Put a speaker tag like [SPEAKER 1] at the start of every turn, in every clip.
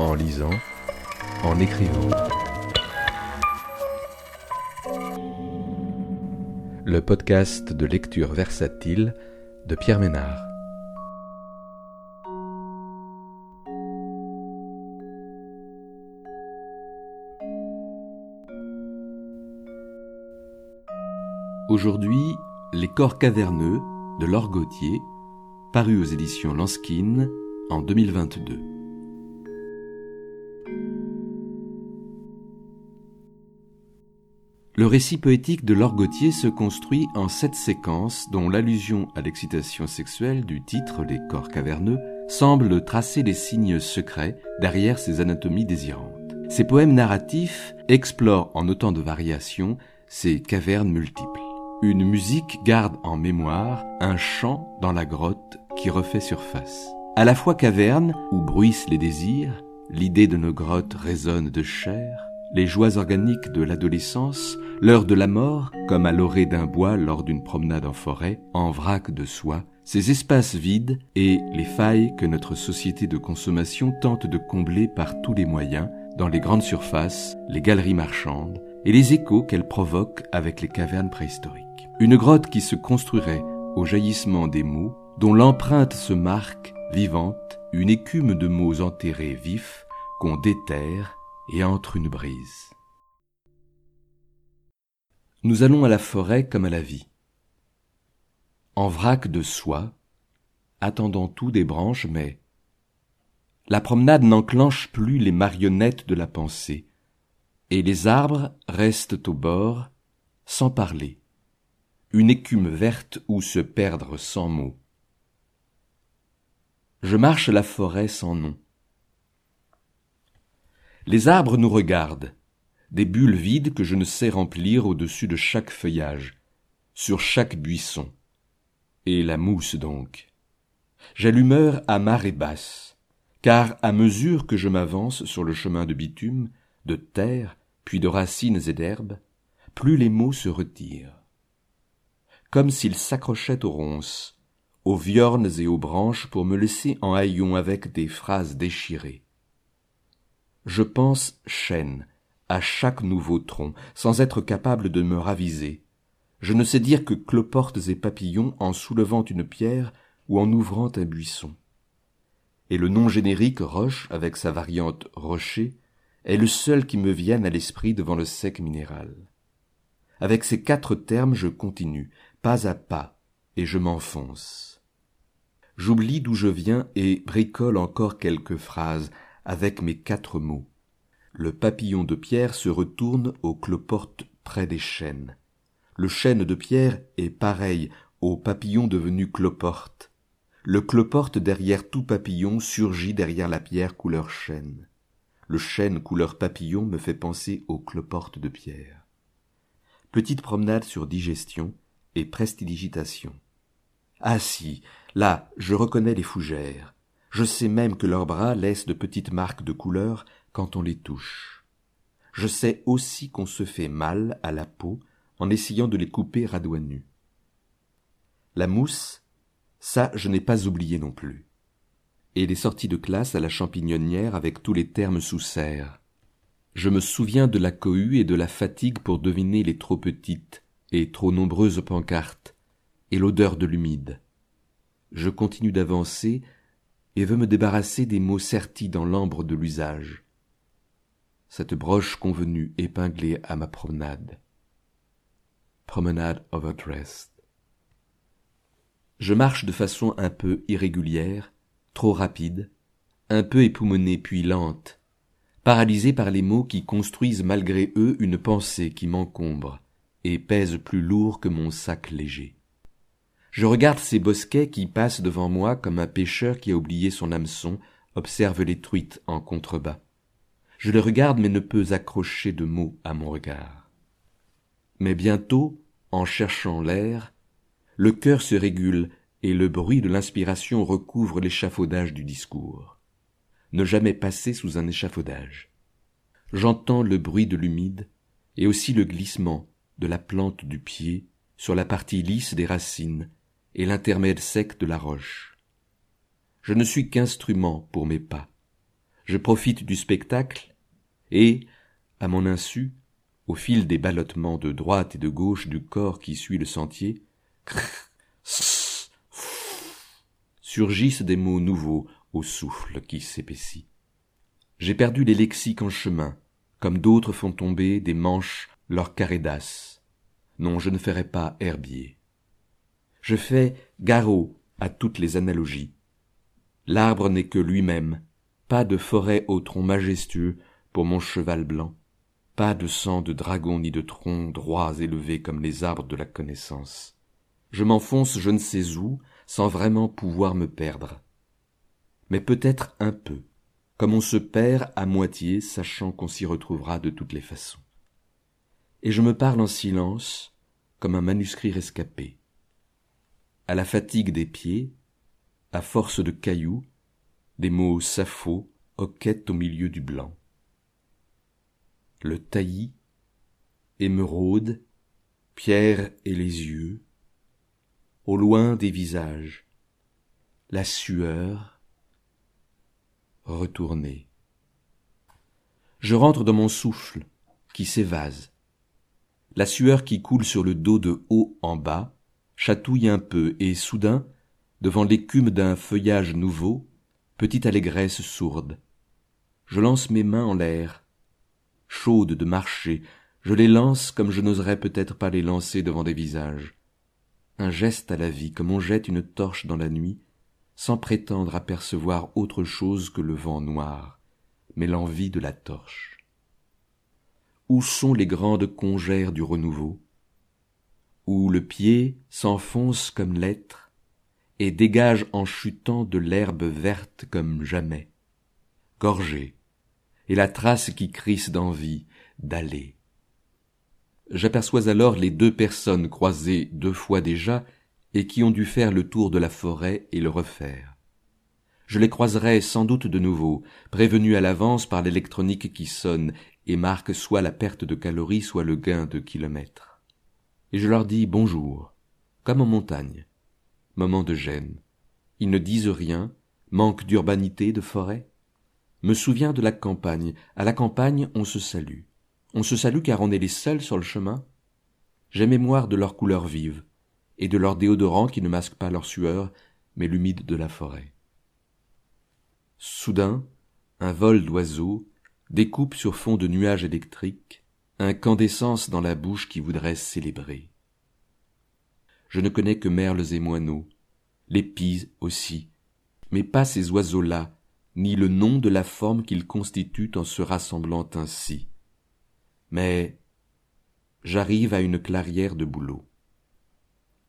[SPEAKER 1] en lisant, en écrivant. Le podcast de lecture versatile de Pierre Ménard. Aujourd'hui, Les corps caverneux de Laure Gauthier, paru aux éditions Lanskin en 2022. Le récit poétique de Laure se construit en sept séquences dont l'allusion à l'excitation sexuelle du titre Les corps caverneux semble tracer les signes secrets derrière ces anatomies désirantes. Ces poèmes narratifs explorent en autant de variations ces cavernes multiples. Une musique garde en mémoire un chant dans la grotte qui refait surface. À la fois caverne où bruissent les désirs, l'idée de nos grottes résonne de chair, les joies organiques de l'adolescence, l'heure de la mort, comme à l'orée d'un bois lors d'une promenade en forêt, en vrac de soie, ces espaces vides et les failles que notre société de consommation tente de combler par tous les moyens, dans les grandes surfaces, les galeries marchandes, et les échos qu'elle provoque avec les cavernes préhistoriques. Une grotte qui se construirait au jaillissement des mots, dont l'empreinte se marque, vivante, une écume de mots enterrés vifs qu'on déterre et entre une brise. Nous allons à la forêt comme à la vie. En vrac de soie, attendant tout des branches, mais la promenade n'enclenche plus les marionnettes de la pensée, et les arbres restent au bord, sans parler une écume verte où se perdre sans mots. Je marche la forêt sans nom. Les arbres nous regardent, des bulles vides que je ne sais remplir au-dessus de chaque feuillage, sur chaque buisson. Et la mousse donc. J'ai l'humeur à marée basse, car à mesure que je m'avance sur le chemin de bitume, de terre, puis de racines et d'herbes, plus les mots se retirent comme s'ils s'accrochaient aux ronces, aux viornes et aux branches pour me laisser en haillons avec des phrases déchirées. Je pense chêne à chaque nouveau tronc, sans être capable de me raviser. Je ne sais dire que cloportes et papillons en soulevant une pierre ou en ouvrant un buisson. Et le nom générique roche, avec sa variante rocher, est le seul qui me vienne à l'esprit devant le sec minéral. Avec ces quatre termes je continue, pas à pas, et je m'enfonce. J'oublie d'où je viens et bricole encore quelques phrases avec mes quatre mots. Le papillon de pierre se retourne au cloporte près des chênes. Le chêne de pierre est pareil au papillon devenu cloporte. Le cloporte derrière tout papillon surgit derrière la pierre couleur chêne. Le chêne couleur papillon me fait penser au cloporte de pierre. Petite promenade sur digestion, et prestidigitation. Ah si, là, je reconnais les fougères. Je sais même que leurs bras laissent de petites marques de couleur quand on les touche. Je sais aussi qu'on se fait mal à la peau en essayant de les couper à doigts. La mousse, ça je n'ai pas oublié non plus. Et les sorties de classe à la champignonnière avec tous les termes sous serre. Je me souviens de la cohue et de la fatigue pour deviner les trop petites, et trop nombreuses pancartes, et l'odeur de l'humide. Je continue d'avancer et veux me débarrasser des mots sertis dans l'ambre de l'usage. Cette broche convenue épinglée à ma promenade. Promenade overdressed. Je marche de façon un peu irrégulière, trop rapide, un peu époumonée puis lente, paralysée par les mots qui construisent malgré eux une pensée qui m'encombre, et pèse plus lourd que mon sac léger. Je regarde ces bosquets qui passent devant moi comme un pêcheur qui a oublié son hameçon observe les truites en contrebas. Je les regarde mais ne peux accrocher de mots à mon regard. Mais bientôt, en cherchant l'air, le cœur se régule et le bruit de l'inspiration recouvre l'échafaudage du discours. Ne jamais passer sous un échafaudage. J'entends le bruit de l'humide et aussi le glissement de la plante du pied sur la partie lisse des racines et l'intermède sec de la roche. Je ne suis qu'instrument pour mes pas. Je profite du spectacle et, à mon insu, au fil des ballottements de droite et de gauche du corps qui suit le sentier, surgissent des mots nouveaux au souffle qui s'épaissit. J'ai perdu les lexiques en chemin, comme d'autres font tomber des manches leurs d'as. Non, je ne ferai pas herbier. Je fais garrot à toutes les analogies. L'arbre n'est que lui-même, pas de forêt au tronc majestueux pour mon cheval blanc, pas de sang de dragon ni de troncs droits élevés comme les arbres de la connaissance. Je m'enfonce je ne sais où, sans vraiment pouvoir me perdre. Mais peut-être un peu, comme on se perd à moitié, sachant qu'on s'y retrouvera de toutes les façons. Et je me parle en silence, comme un manuscrit rescapé. À la fatigue des pieds, à force de cailloux, des mots sappho hoquettent au milieu du blanc le taillis, émeraude, pierre et les yeux, au loin des visages, la sueur, retournée. Je rentre dans mon souffle, qui s'évase. La sueur qui coule sur le dos de haut en bas chatouille un peu, et soudain, devant l'écume d'un feuillage nouveau, petite allégresse sourde. Je lance mes mains en l'air, chaudes de marcher, je les lance comme je n'oserais peut-être pas les lancer devant des visages. Un geste à la vie, comme on jette une torche dans la nuit, sans prétendre apercevoir autre chose que le vent noir, mais l'envie de la torche. Où sont les grandes congères du renouveau? Où le pied s'enfonce comme l'être et dégage en chutant de l'herbe verte comme jamais, gorgée, et la trace qui crisse d'envie d'aller. J'aperçois alors les deux personnes croisées deux fois déjà et qui ont dû faire le tour de la forêt et le refaire. Je les croiserai sans doute de nouveau, prévenus à l'avance par l'électronique qui sonne et marque soit la perte de calories, soit le gain de kilomètres. Et je leur dis bonjour, comme en montagne. Moment de gêne. Ils ne disent rien, manque d'urbanité, de forêt me souviens de la campagne. À la campagne, on se salue. On se salue car on est les seuls sur le chemin. J'ai mémoire de leur couleur vive, et de leur déodorant qui ne masque pas leur sueur, mais l'humide de la forêt. Soudain, un vol d'oiseaux découpe sur fond de nuages électriques incandescence dans la bouche qui voudrait célébrer. Je ne connais que merles et moineaux, les pies aussi, mais pas ces oiseaux-là ni le nom de la forme qu'ils constituent en se rassemblant ainsi. Mais j'arrive à une clairière de bouleau,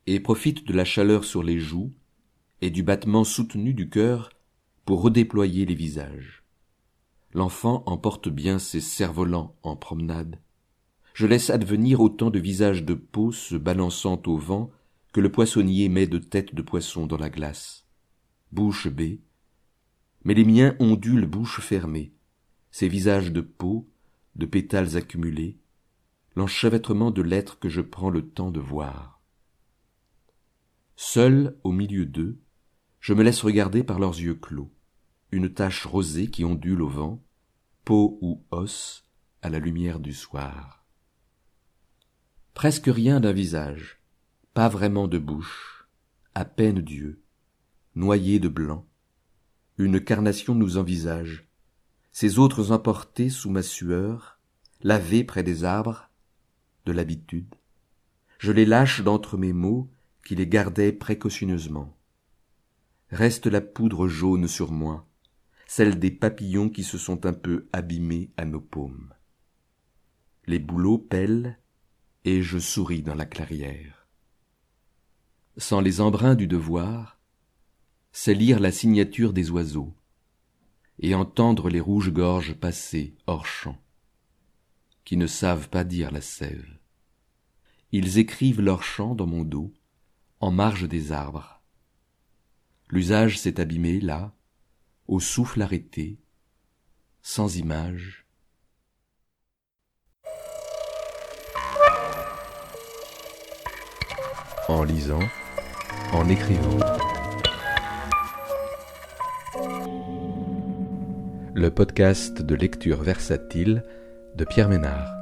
[SPEAKER 1] et profite de la chaleur sur les joues et du battement soutenu du cœur pour redéployer les visages. L'enfant emporte bien ses cerfs-volants en promenade. Je laisse advenir autant de visages de peau se balançant au vent que le poissonnier met de têtes de poisson dans la glace. Bouche bée, mais les miens ondulent bouche fermée, ces visages de peau, de pétales accumulés, l'enchevêtrement de l'être que je prends le temps de voir. Seul, au milieu d'eux, je me laisse regarder par leurs yeux clos, une tache rosée qui ondule au vent, peau ou os, à la lumière du soir. Presque rien d'un visage, pas vraiment de bouche, à peine d'yeux, noyé de blanc, une carnation nous envisage. Ces autres emportés sous ma sueur, lavés près des arbres, de l'habitude. Je les lâche d'entre mes mots qui les gardaient précautionneusement. Reste la poudre jaune sur moi, celle des papillons qui se sont un peu abîmés à nos paumes. Les bouleaux pèlent, et je souris dans la clairière. Sans les embruns du devoir, c'est lire la signature des oiseaux, et entendre les rouges gorges passer hors champ, qui ne savent pas dire la sève. Ils écrivent leur chant dans mon dos, en marge des arbres. L'usage s'est abîmé là, au souffle arrêté, sans image. En lisant, en écrivant. le podcast de lecture versatile de Pierre Ménard.